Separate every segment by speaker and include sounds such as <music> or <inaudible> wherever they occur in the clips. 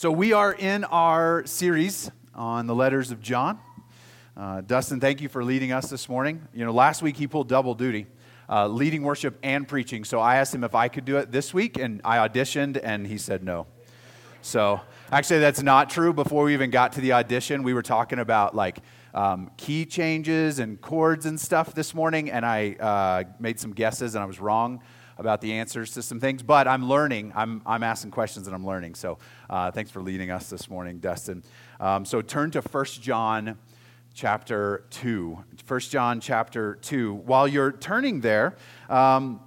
Speaker 1: So, we are in our series on the letters of John. Uh, Dustin, thank you for leading us this morning. You know, last week he pulled double duty, uh, leading worship and preaching. So, I asked him if I could do it this week, and I auditioned, and he said no. So, actually, that's not true. Before we even got to the audition, we were talking about like um, key changes and chords and stuff this morning, and I uh, made some guesses, and I was wrong about the answers to some things, but I'm learning. I'm, I'm asking questions and I'm learning. So uh, thanks for leading us this morning, Dustin. Um, so turn to 1 John chapter 2. 1 John chapter 2. While you're turning there, um,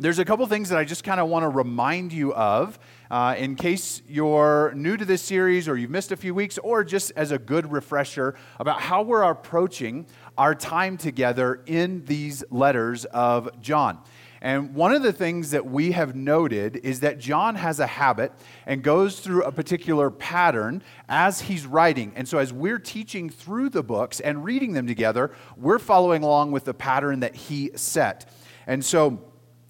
Speaker 1: there's a couple things that I just kind of want to remind you of uh, in case you're new to this series or you've missed a few weeks, or just as a good refresher about how we're approaching our time together in these letters of John. And one of the things that we have noted is that John has a habit and goes through a particular pattern as he's writing. And so, as we're teaching through the books and reading them together, we're following along with the pattern that he set. And so,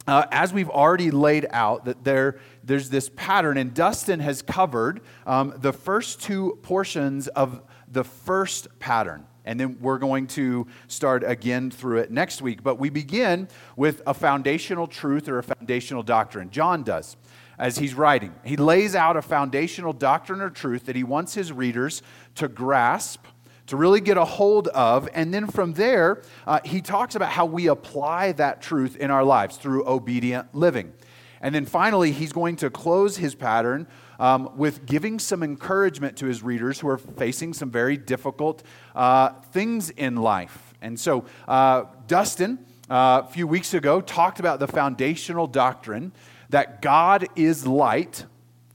Speaker 1: uh, as we've already laid out, that there, there's this pattern, and Dustin has covered um, the first two portions of the first pattern and then we're going to start again through it next week. But we begin with a foundational truth or a foundational doctrine. John does as he's writing. He lays out a foundational doctrine or truth that he wants his readers to grasp, to really get a hold of. And then from there, uh, he talks about how we apply that truth in our lives through obedient living. And then finally, he's going to close his pattern um, with giving some encouragement to his readers who are facing some very difficult uh, things in life. And so, uh, Dustin, uh, a few weeks ago, talked about the foundational doctrine that God is light,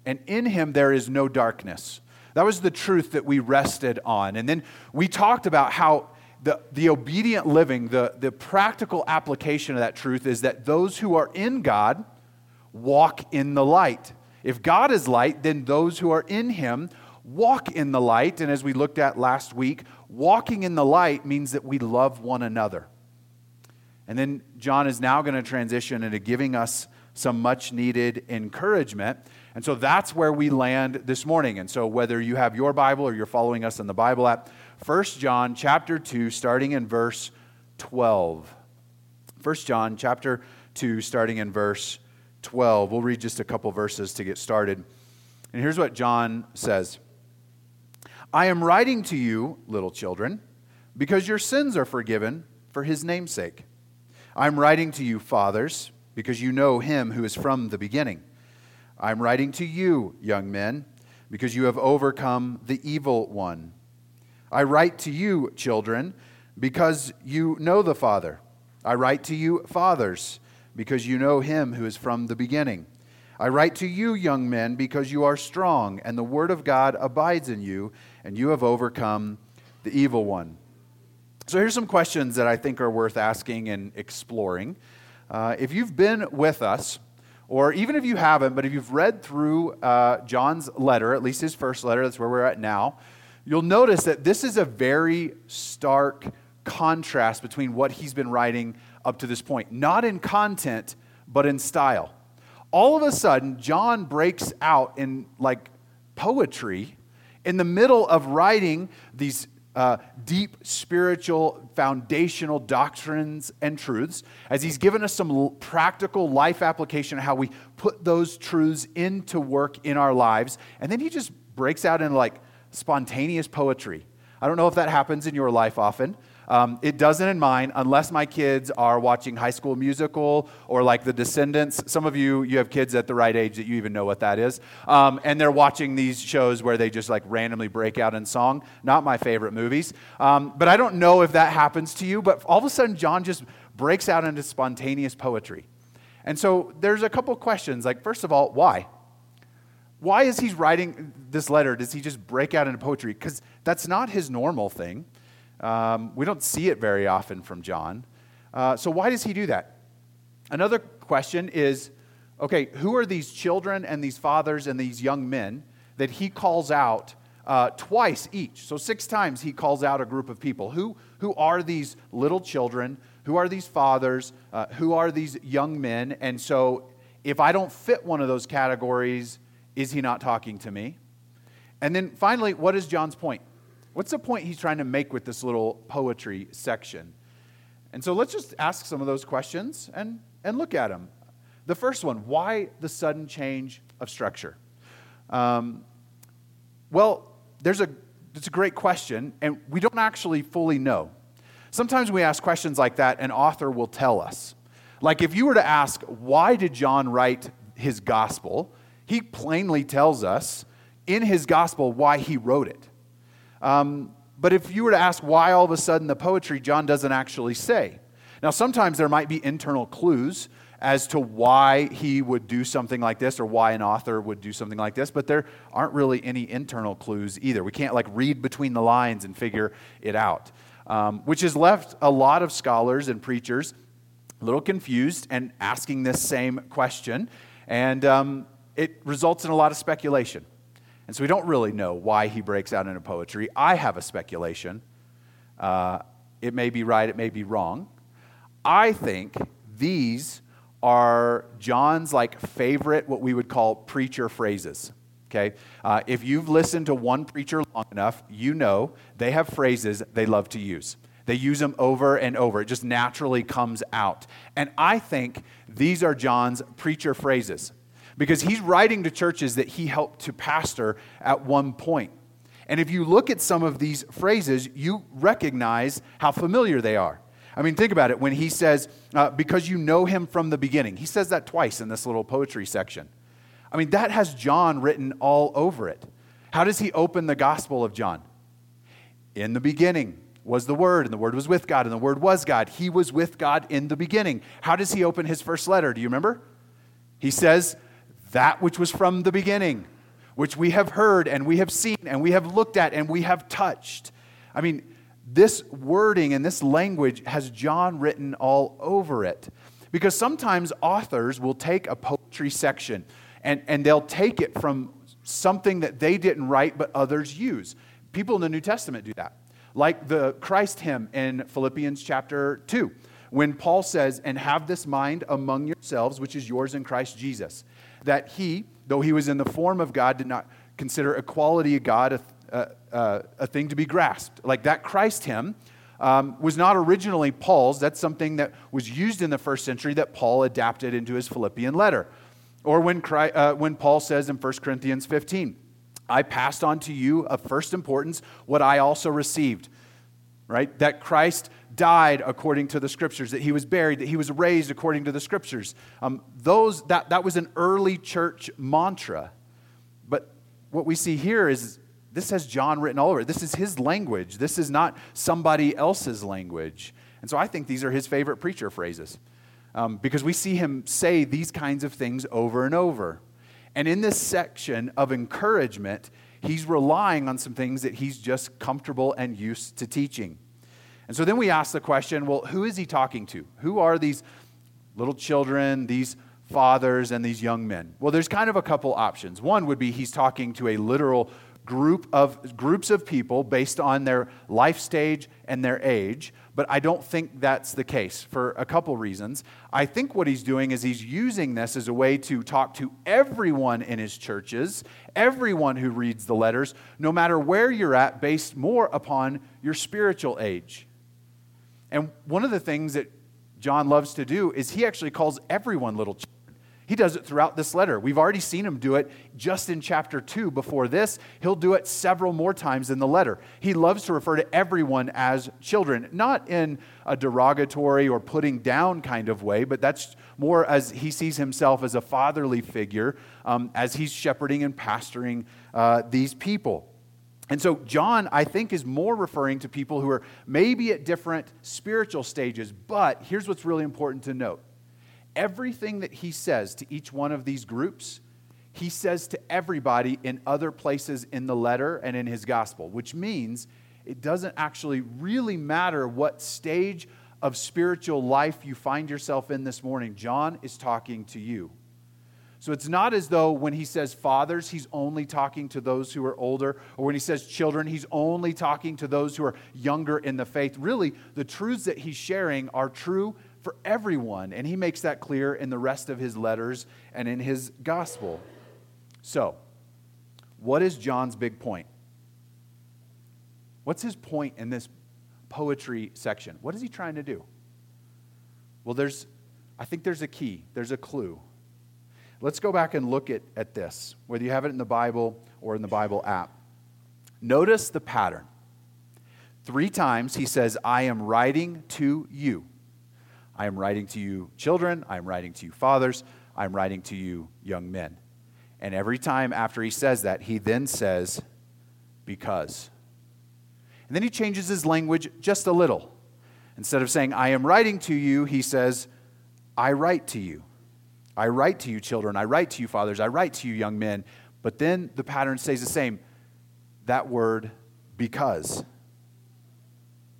Speaker 1: and in him there is no darkness. That was the truth that we rested on. And then we talked about how the, the obedient living, the, the practical application of that truth is that those who are in God walk in the light. If God is light, then those who are in him walk in the light. And as we looked at last week, walking in the light means that we love one another. And then John is now going to transition into giving us some much needed encouragement. And so that's where we land this morning. And so whether you have your Bible or you're following us in the Bible app, 1 John chapter 2 starting in verse 12. 1 John chapter 2 starting in verse 12. We'll read just a couple verses to get started. And here's what John says I am writing to you, little children, because your sins are forgiven for his name's sake. I'm writing to you, fathers, because you know him who is from the beginning. I'm writing to you, young men, because you have overcome the evil one. I write to you, children, because you know the Father. I write to you, fathers because you know him who is from the beginning. I write to you, young men, because you are strong, and the word of God abides in you, and you have overcome the evil one. So, here's some questions that I think are worth asking and exploring. Uh, if you've been with us, or even if you haven't, but if you've read through uh, John's letter, at least his first letter, that's where we're at now, you'll notice that this is a very stark contrast between what he's been writing up to this point, not in content, but in style. All of a sudden, John breaks out in like poetry in the middle of writing these uh, deep spiritual foundational doctrines and truths as he's given us some practical life application of how we put those truths into work in our lives and then he just breaks out in like spontaneous poetry i don't know if that happens in your life often um, it doesn't in mine unless my kids are watching High School Musical or like The Descendants. Some of you, you have kids at the right age that you even know what that is. Um, and they're watching these shows where they just like randomly break out in song. Not my favorite movies. Um, but I don't know if that happens to you. But all of a sudden, John just breaks out into spontaneous poetry. And so there's a couple questions. Like, first of all, why? Why is he writing this letter? Does he just break out into poetry? Because that's not his normal thing. Um, we don't see it very often from John. Uh, so, why does he do that? Another question is okay, who are these children and these fathers and these young men that he calls out uh, twice each? So, six times he calls out a group of people. Who, who are these little children? Who are these fathers? Uh, who are these young men? And so, if I don't fit one of those categories, is he not talking to me? And then finally, what is John's point? What's the point he's trying to make with this little poetry section? And so let's just ask some of those questions and, and look at them. The first one why the sudden change of structure? Um, well, there's a, it's a great question, and we don't actually fully know. Sometimes we ask questions like that, an author will tell us. Like if you were to ask, why did John write his gospel? He plainly tells us in his gospel why he wrote it. Um, but if you were to ask why all of a sudden the poetry, John doesn't actually say. Now, sometimes there might be internal clues as to why he would do something like this or why an author would do something like this, but there aren't really any internal clues either. We can't like read between the lines and figure it out, um, which has left a lot of scholars and preachers a little confused and asking this same question. And um, it results in a lot of speculation. And so we don't really know why he breaks out into poetry. I have a speculation. Uh, it may be right, it may be wrong. I think these are John's like favorite, what we would call preacher phrases. Okay? Uh, if you've listened to one preacher long enough, you know they have phrases they love to use. They use them over and over. It just naturally comes out. And I think these are John's preacher phrases because he's writing to churches that he helped to pastor at one point. And if you look at some of these phrases, you recognize how familiar they are. I mean, think about it. When he says, uh, because you know him from the beginning, he says that twice in this little poetry section. I mean, that has John written all over it. How does he open the Gospel of John? In the beginning was the Word, and the Word was with God, and the Word was God. He was with God in the beginning. How does he open his first letter? Do you remember? He says, that which was from the beginning, which we have heard and we have seen and we have looked at and we have touched. I mean, this wording and this language has John written all over it. Because sometimes authors will take a poetry section and, and they'll take it from something that they didn't write but others use. People in the New Testament do that. Like the Christ hymn in Philippians chapter 2, when Paul says, And have this mind among yourselves, which is yours in Christ Jesus that he, though he was in the form of God, did not consider equality of God a, a, a thing to be grasped. Like that Christ hymn um, was not originally Paul's. That's something that was used in the first century that Paul adapted into his Philippian letter. Or when, Christ, uh, when Paul says in 1 Corinthians 15, I passed on to you of first importance what I also received, right? That Christ died according to the scriptures, that he was buried, that he was raised according to the scriptures. Um, those, that, that was an early church mantra. But what we see here is this has John written all over it. This is his language. This is not somebody else's language. And so I think these are his favorite preacher phrases um, because we see him say these kinds of things over and over. And in this section of encouragement, he's relying on some things that he's just comfortable and used to teaching. And so then we ask the question well, who is he talking to? Who are these little children, these fathers, and these young men? Well, there's kind of a couple options. One would be he's talking to a literal group of groups of people based on their life stage and their age but i don't think that's the case for a couple reasons i think what he's doing is he's using this as a way to talk to everyone in his churches everyone who reads the letters no matter where you're at based more upon your spiritual age and one of the things that John loves to do is he actually calls everyone little children. He does it throughout this letter. We've already seen him do it just in chapter 2 before this. He'll do it several more times in the letter. He loves to refer to everyone as children, not in a derogatory or putting down kind of way, but that's more as he sees himself as a fatherly figure um, as he's shepherding and pastoring uh, these people. And so, John, I think, is more referring to people who are maybe at different spiritual stages. But here's what's really important to note everything that he says to each one of these groups, he says to everybody in other places in the letter and in his gospel, which means it doesn't actually really matter what stage of spiritual life you find yourself in this morning. John is talking to you. So it's not as though when he says fathers, he's only talking to those who are older, or when he says children, he's only talking to those who are younger in the faith. Really, the truths that he's sharing are true for everyone, and he makes that clear in the rest of his letters and in his gospel. So, what is John's big point? What's his point in this poetry section? What is he trying to do? Well, there's, I think there's a key, there's a clue. Let's go back and look at, at this, whether you have it in the Bible or in the Bible app. Notice the pattern. Three times he says, I am writing to you. I am writing to you, children. I am writing to you, fathers. I am writing to you, young men. And every time after he says that, he then says, because. And then he changes his language just a little. Instead of saying, I am writing to you, he says, I write to you. I write to you, children. I write to you, fathers. I write to you, young men. But then the pattern stays the same. That word, because.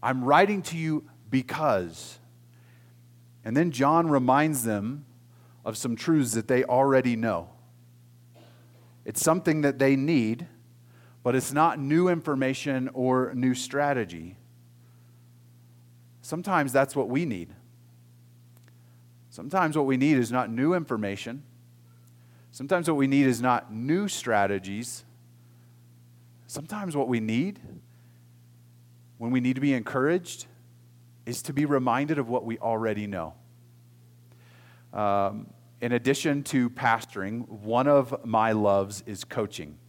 Speaker 1: I'm writing to you because. And then John reminds them of some truths that they already know. It's something that they need, but it's not new information or new strategy. Sometimes that's what we need. Sometimes what we need is not new information. Sometimes what we need is not new strategies. Sometimes what we need, when we need to be encouraged, is to be reminded of what we already know. Um, in addition to pastoring, one of my loves is coaching.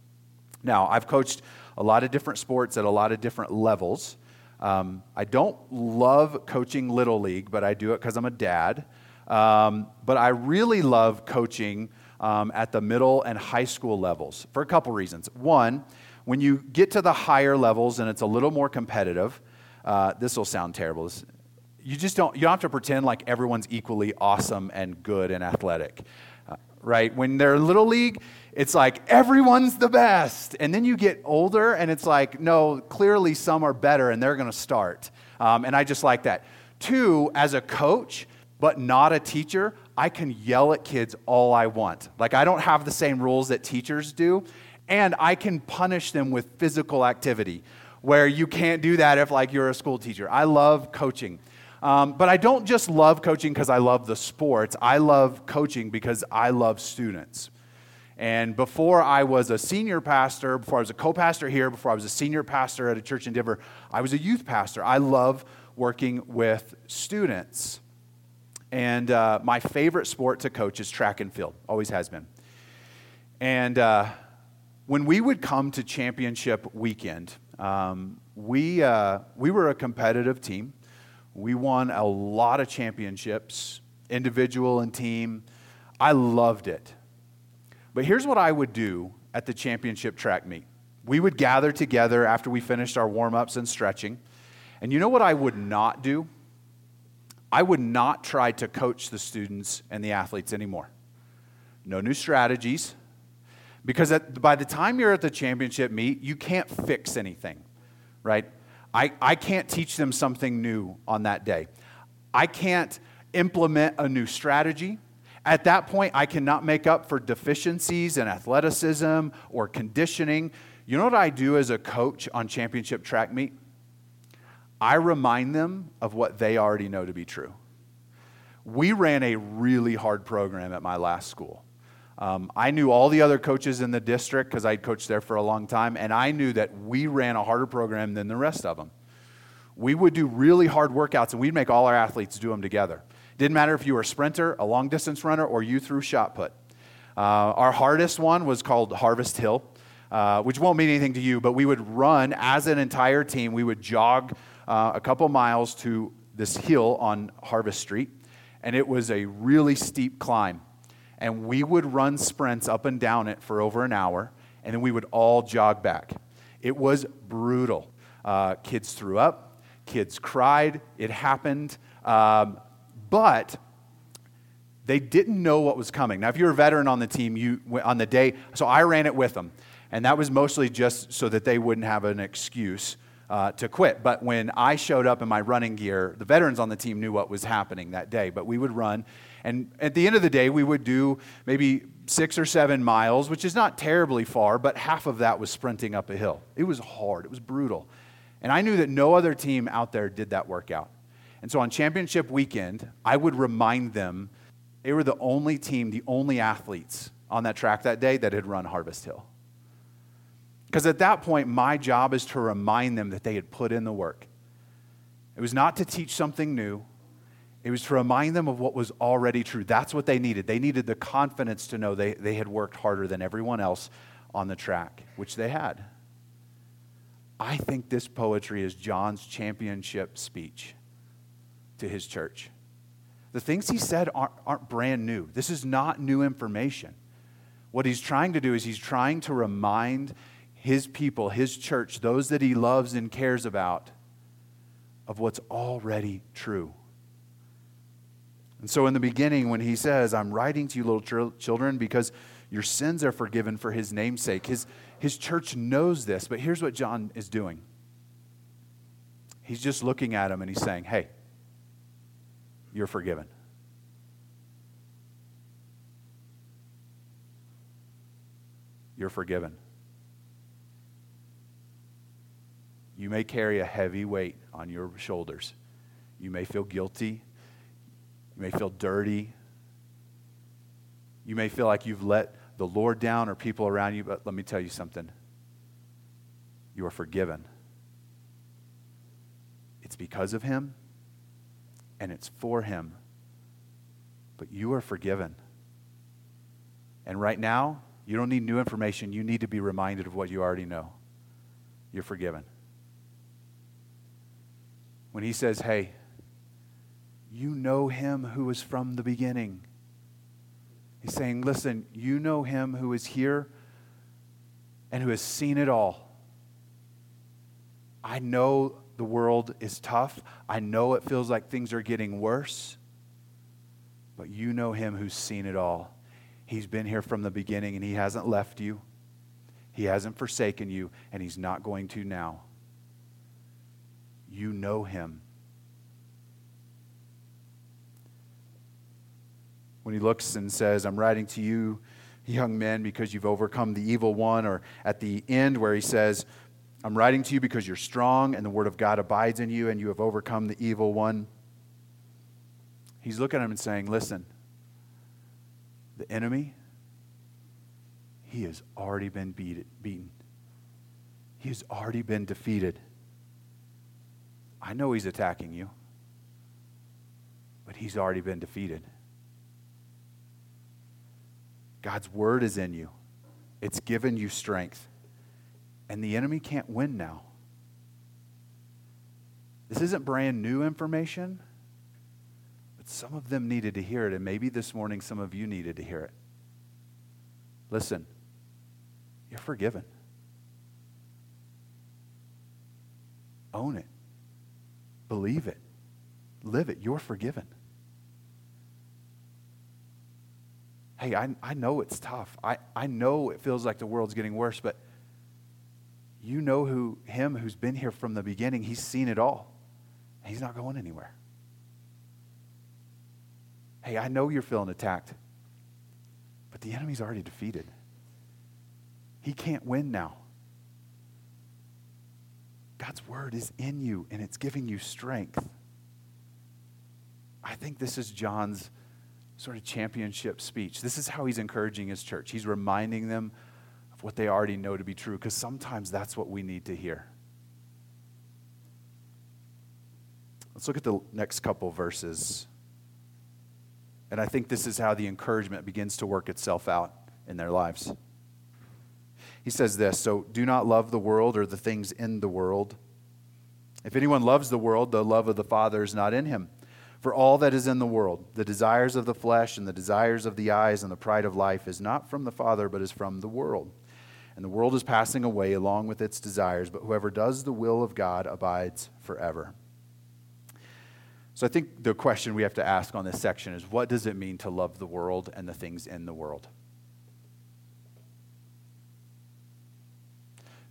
Speaker 1: Now, I've coached a lot of different sports at a lot of different levels. Um, I don't love coaching Little League, but I do it because I'm a dad. Um, but I really love coaching um, at the middle and high school levels for a couple reasons. One, when you get to the higher levels and it's a little more competitive, uh, this will sound terrible. This, you just don't, you don't have to pretend like everyone's equally awesome and good and athletic, uh, right? When they're little league, it's like everyone's the best. And then you get older and it's like, no, clearly some are better and they're going to start. Um, and I just like that. Two, as a coach, but not a teacher, I can yell at kids all I want. Like, I don't have the same rules that teachers do, and I can punish them with physical activity, where you can't do that if, like, you're a school teacher. I love coaching. Um, but I don't just love coaching because I love the sports, I love coaching because I love students. And before I was a senior pastor, before I was a co pastor here, before I was a senior pastor at a church in Denver, I was a youth pastor. I love working with students. And uh, my favorite sport to coach is track and field, always has been. And uh, when we would come to championship weekend, um, we, uh, we were a competitive team. We won a lot of championships, individual and team. I loved it. But here's what I would do at the championship track meet we would gather together after we finished our warm ups and stretching. And you know what I would not do? I would not try to coach the students and the athletes anymore. No new strategies, because at, by the time you're at the championship meet, you can't fix anything, right? I, I can't teach them something new on that day. I can't implement a new strategy. At that point, I cannot make up for deficiencies in athleticism or conditioning. You know what I do as a coach on championship track meet? I remind them of what they already know to be true. We ran a really hard program at my last school. Um, I knew all the other coaches in the district because I'd coached there for a long time, and I knew that we ran a harder program than the rest of them. We would do really hard workouts, and we'd make all our athletes do them together. Didn't matter if you were a sprinter, a long distance runner, or you threw shot put. Uh, our hardest one was called Harvest Hill, uh, which won't mean anything to you, but we would run as an entire team. We would jog uh, a couple miles to this hill on Harvest Street, and it was a really steep climb. And we would run sprints up and down it for over an hour, and then we would all jog back. It was brutal. Uh, kids threw up, kids cried, it happened, um, but they didn't know what was coming. Now, if you're a veteran on the team, you on the day, so I ran it with them, and that was mostly just so that they wouldn't have an excuse uh, to quit. But when I showed up in my running gear, the veterans on the team knew what was happening that day. But we would run, and at the end of the day, we would do maybe six or seven miles, which is not terribly far, but half of that was sprinting up a hill. It was hard, it was brutal. And I knew that no other team out there did that workout. And so on championship weekend, I would remind them they were the only team, the only athletes on that track that day that had run Harvest Hill. Because at that point, my job is to remind them that they had put in the work. It was not to teach something new, it was to remind them of what was already true. That's what they needed. They needed the confidence to know they, they had worked harder than everyone else on the track, which they had. I think this poetry is John's championship speech to his church. The things he said aren't, aren't brand new. This is not new information. What he's trying to do is he's trying to remind his people, his church, those that he loves and cares about, of what's already true. And so, in the beginning, when he says, I'm writing to you, little ch- children, because your sins are forgiven for his namesake, his, his church knows this. But here's what John is doing he's just looking at him and he's saying, Hey, you're forgiven. You're forgiven. You may carry a heavy weight on your shoulders. You may feel guilty. You may feel dirty. You may feel like you've let the Lord down or people around you, but let me tell you something. You are forgiven. It's because of Him and it's for Him. But you are forgiven. And right now, you don't need new information. You need to be reminded of what you already know. You're forgiven. When He says, hey, you know him who is from the beginning. He's saying, listen, you know him who is here and who has seen it all. I know the world is tough. I know it feels like things are getting worse. But you know him who's seen it all. He's been here from the beginning and he hasn't left you. He hasn't forsaken you and he's not going to now. You know him. when he looks and says, I'm writing to you, young men, because you've overcome the evil one, or at the end where he says, I'm writing to you because you're strong and the word of God abides in you and you have overcome the evil one. He's looking at him and saying, Listen, the enemy, he has already been beat, beaten. He has already been defeated. I know he's attacking you, but he's already been defeated. God's word is in you, it's given you strength. And the enemy can't win now. This isn't brand new information, but some of them needed to hear it, and maybe this morning some of you needed to hear it. Listen, you're forgiven. Own it, believe it, live it. You're forgiven. hey, I, I know it's tough. I, I know it feels like the world's getting worse, but you know who him who's been here from the beginning, he's seen it all. He's not going anywhere. Hey, I know you're feeling attacked, but the enemy's already defeated. He can't win now. God's word is in you and it's giving you strength. I think this is John's sort of championship speech. This is how he's encouraging his church. He's reminding them of what they already know to be true, because sometimes that's what we need to hear. Let's look at the next couple verses. And I think this is how the encouragement begins to work itself out in their lives. He says this So do not love the world or the things in the world. If anyone loves the world, the love of the Father is not in him. For all that is in the world, the desires of the flesh and the desires of the eyes and the pride of life, is not from the Father, but is from the world. And the world is passing away along with its desires, but whoever does the will of God abides forever. So I think the question we have to ask on this section is what does it mean to love the world and the things in the world?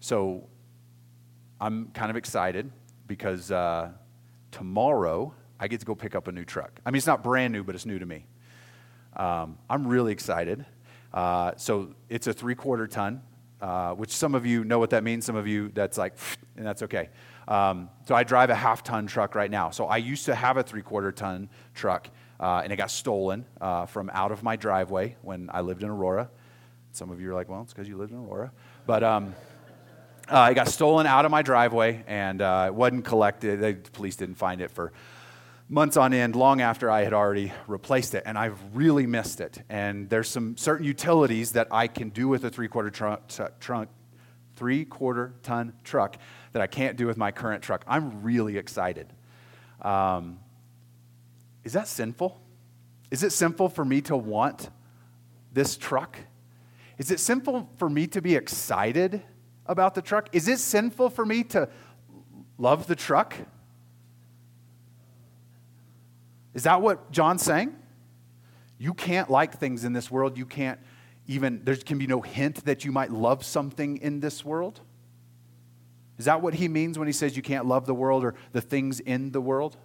Speaker 1: So I'm kind of excited because uh, tomorrow, I get to go pick up a new truck. I mean, it's not brand new, but it's new to me. Um, I'm really excited. Uh, so it's a three quarter ton, uh, which some of you know what that means. Some of you, that's like, <sniffs> and that's okay. Um, so I drive a half ton truck right now. So I used to have a three quarter ton truck, uh, and it got stolen uh, from out of my driveway when I lived in Aurora. Some of you are like, well, it's because you lived in Aurora. But um, uh, it got stolen out of my driveway and uh, it wasn't collected. The police didn't find it for months on end, long after I had already replaced it. And I've really missed it. And there's some certain utilities that I can do with a three quarter trunk, trunk three quarter ton truck that I can't do with my current truck. I'm really excited. Um, is that sinful? Is it sinful for me to want this truck? Is it sinful for me to be excited about the truck? Is it sinful for me to love the truck? Is that what John's saying? You can't like things in this world. You can't even, there can be no hint that you might love something in this world. Is that what he means when he says you can't love the world or the things in the world?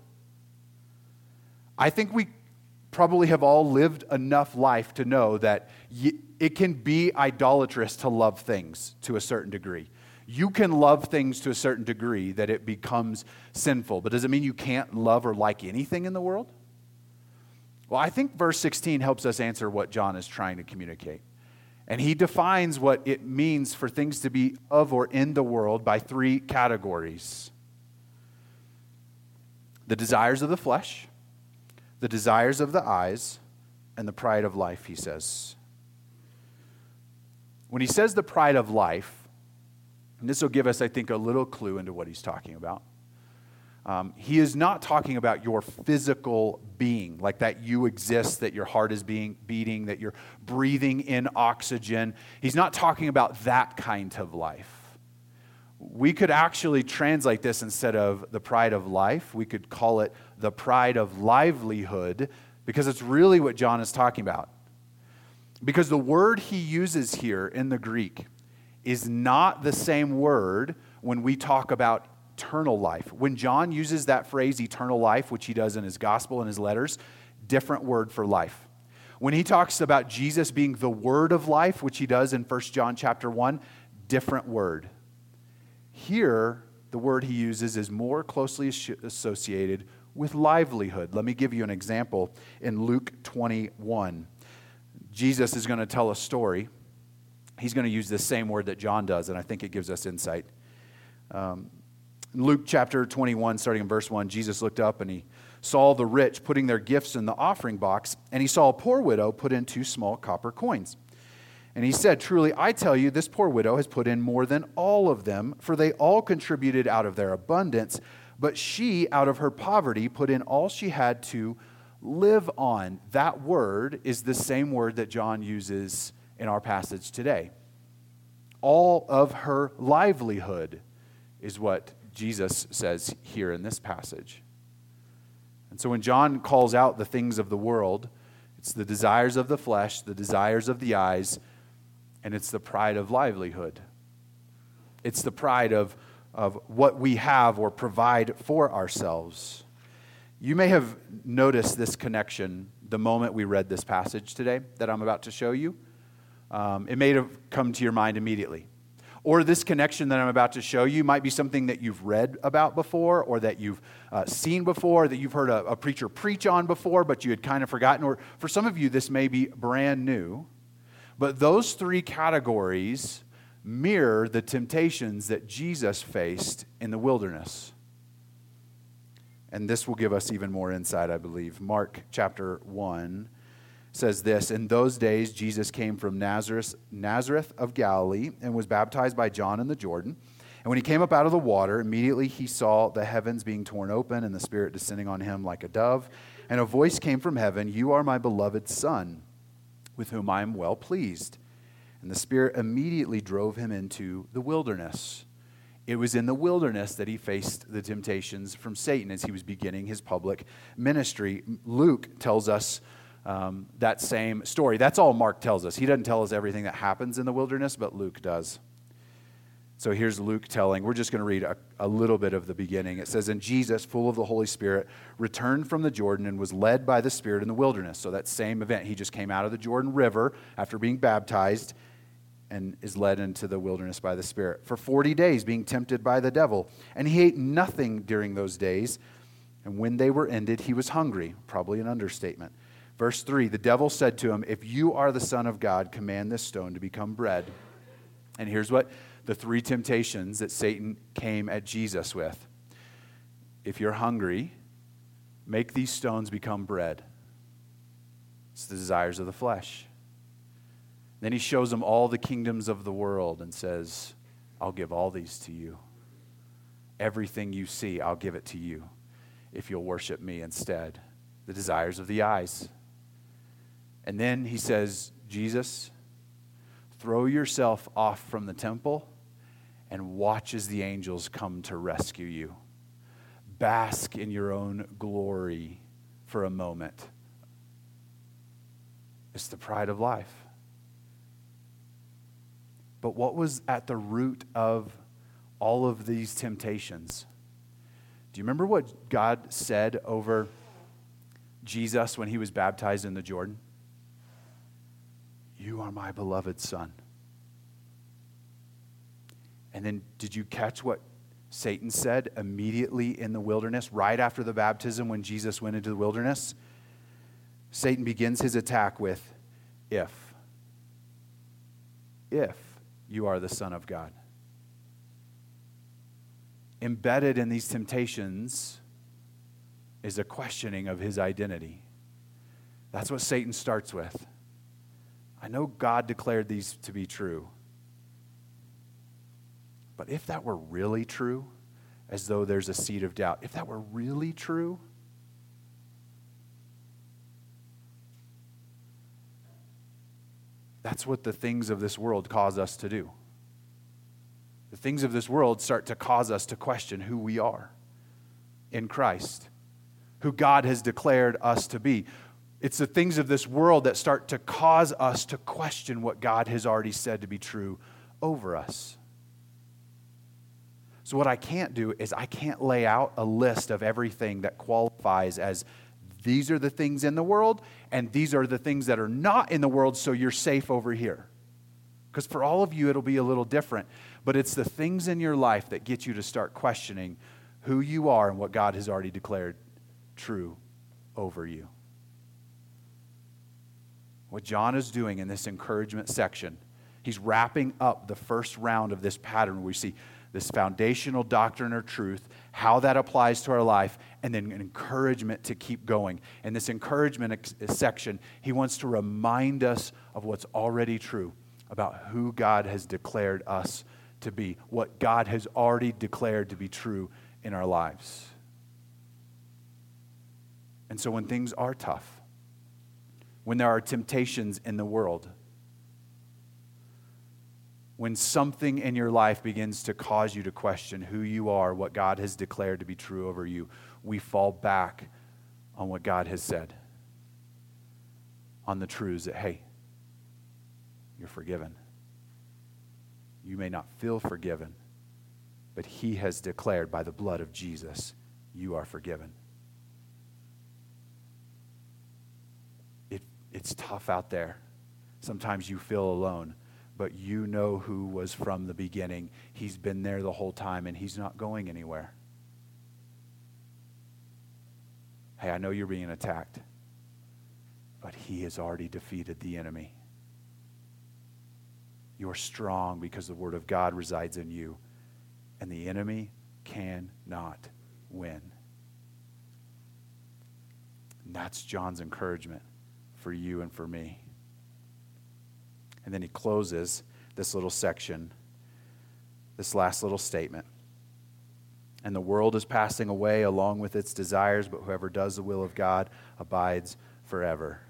Speaker 1: I think we probably have all lived enough life to know that it can be idolatrous to love things to a certain degree. You can love things to a certain degree that it becomes sinful, but does it mean you can't love or like anything in the world? Well, I think verse 16 helps us answer what John is trying to communicate. And he defines what it means for things to be of or in the world by three categories the desires of the flesh, the desires of the eyes, and the pride of life, he says. When he says the pride of life, and this will give us, I think, a little clue into what he's talking about. Um, he is not talking about your physical being, like that you exist, that your heart is being beating, that you're breathing in oxygen. He's not talking about that kind of life. We could actually translate this instead of the pride of life, we could call it the pride of livelihood, because it's really what John is talking about. Because the word he uses here in the Greek is not the same word when we talk about eternal life. When John uses that phrase, eternal life, which he does in his gospel and his letters, different word for life. When he talks about Jesus being the word of life, which he does in 1 John chapter 1, different word. Here, the word he uses is more closely associated with livelihood. Let me give you an example in Luke 21. Jesus is going to tell a story. He's going to use the same word that John does, and I think it gives us insight. Um, Luke chapter 21, starting in verse 1, Jesus looked up and he saw the rich putting their gifts in the offering box, and he saw a poor widow put in two small copper coins. And he said, Truly, I tell you, this poor widow has put in more than all of them, for they all contributed out of their abundance, but she, out of her poverty, put in all she had to live on. That word is the same word that John uses in our passage today. All of her livelihood is what Jesus says here in this passage. And so when John calls out the things of the world, it's the desires of the flesh, the desires of the eyes, and it's the pride of livelihood. It's the pride of, of what we have or provide for ourselves. You may have noticed this connection the moment we read this passage today that I'm about to show you. Um, it may have come to your mind immediately. Or this connection that I'm about to show you might be something that you've read about before, or that you've uh, seen before, that you've heard a, a preacher preach on before, but you had kind of forgotten. Or for some of you, this may be brand new. But those three categories mirror the temptations that Jesus faced in the wilderness. And this will give us even more insight, I believe. Mark chapter 1 says this In those days, Jesus came from Nazareth, Nazareth of Galilee and was baptized by John in the Jordan. And when he came up out of the water, immediately he saw the heavens being torn open and the Spirit descending on him like a dove. And a voice came from heaven You are my beloved Son, with whom I am well pleased. And the Spirit immediately drove him into the wilderness. It was in the wilderness that he faced the temptations from Satan as he was beginning his public ministry. Luke tells us um, that same story. That's all Mark tells us. He doesn't tell us everything that happens in the wilderness, but Luke does. So here's Luke telling. We're just going to read a, a, little bit of the beginning. It says, And Jesus, full of the Holy Spirit, returned from the Jordan and was led by the Spirit in the wilderness. So that same event. He just came out of the Jordan River after being baptized and is led into the wilderness by the Spirit for 40 days, being tempted by the devil. And he ate nothing during those days. And when they were ended, he was hungry. Probably an understatement. Verse 3 The devil said to him, If you are the Son of God, command this stone to become bread. And here's what the three temptations that Satan came at Jesus with If you're hungry, make these stones become bread. It's the desires of the flesh. Then he shows them all the kingdoms of the world and says, I'll give all these to you. Everything you see, I'll give it to you if you'll worship me instead. The desires of the eyes. And then he says, Jesus, throw yourself off from the temple and watch as the angels come to rescue you. Bask in your own glory for a moment. It's the pride of life. But what was at the root of all of these temptations? Do you remember what God said over Jesus when he was baptized in the Jordan? You are my beloved Son. And then did you catch what Satan said immediately in the wilderness, right after the baptism when Jesus went into the wilderness? Satan begins his attack with, if. If you are the Son of God. Embedded in these temptations is a questioning of his identity. That's what Satan starts with. I know God declared these to be true. But if that were really true, as though there's a seed of doubt, if that were really true, that's what the things of this world cause us to do. The things of this world start to cause us to question who we are in Christ, who God has declared us to be. It's the things of this world that start to cause us to question what God has already said to be true over us. So, what I can't do is I can't lay out a list of everything that qualifies as these are the things in the world, and these are the things that are not in the world, so you're safe over here. Because for all of you, it'll be a little different. But it's the things in your life that get you to start questioning who you are and what God has already declared true over you. What John is doing in this encouragement section, he's wrapping up the first round of this pattern. We see this foundational doctrine or truth, how that applies to our life, and then an encouragement to keep going. In this encouragement ex- eh, section, he wants to remind us of what's already true about who God has declared us to be, what God has already declared to be true in our lives. And so when things are tough, when there are temptations in the world, when something in your life begins to cause you to question who you are, what God has declared to be true over you, we fall back on what God has said, on the truths that, hey, you're forgiven. You may not feel forgiven, but He has declared by the blood of Jesus, you are forgiven. It, it's tough out there. Sometimes you feel alone but you know who was from the beginning. He's been there the whole time and he's not going anywhere. Hey, I know you're being attacked, but he has already defeated the enemy. You're strong because the word of God resides in you, and the enemy cannot win. And that's John's encouragement for you and for me. And then he closes this little section, this last little statement. And the world is passing away along with its desires, but whoever does the will of God abides forever.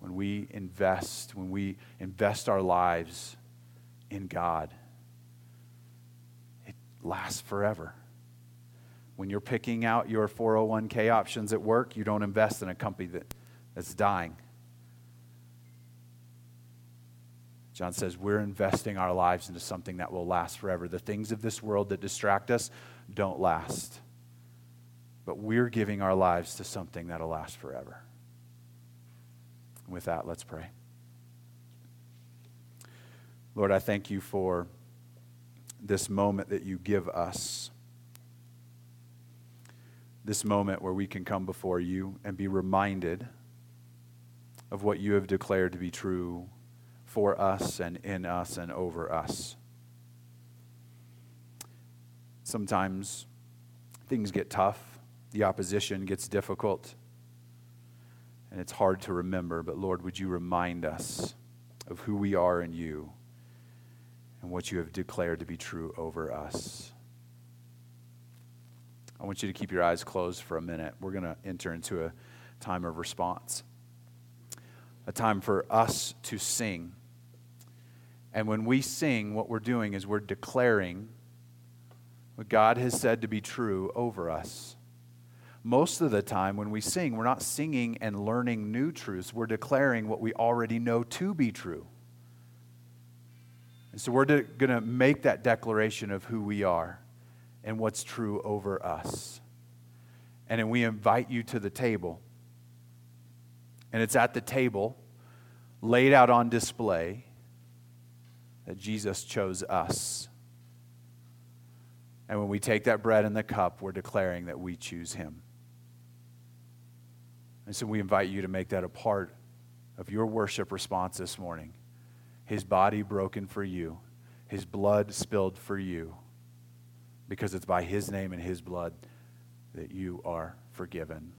Speaker 1: When we invest, when we invest our lives in God, it lasts forever. When you're picking out your 401k options at work, you don't invest in a company that, that's dying. John says we're investing our lives into something that will last forever. The things of this world that distract us don't last. But we're giving our lives to something that'll last forever. with that, let's pray. Lord, I thank you for this moment that you give us this moment where we can come before you and be reminded of what you have declared to be true for us and in us and over us. Sometimes things get tough, the opposition gets difficult, and it's hard to remember. But Lord, would you remind us of who we are in you and what you have declared to be true over us? I want you to keep your eyes closed for a minute. We're going to enter into a time of response, a time for us to sing. And when we sing, what we're doing is we're declaring what God has said to be true over us. Most of the time, when we sing, we're not singing and learning new truths, we're declaring what we already know to be true. And so we're de- going to make that declaration of who we are and what's true over us. And we invite you to the table. And it's at the table, laid out on display, that Jesus chose us. And when we take that bread and the cup, we're declaring that we choose him. And so we invite you to make that a part of your worship response this morning. His body broken for you, his blood spilled for you because it's by His name and His blood that you are forgiven.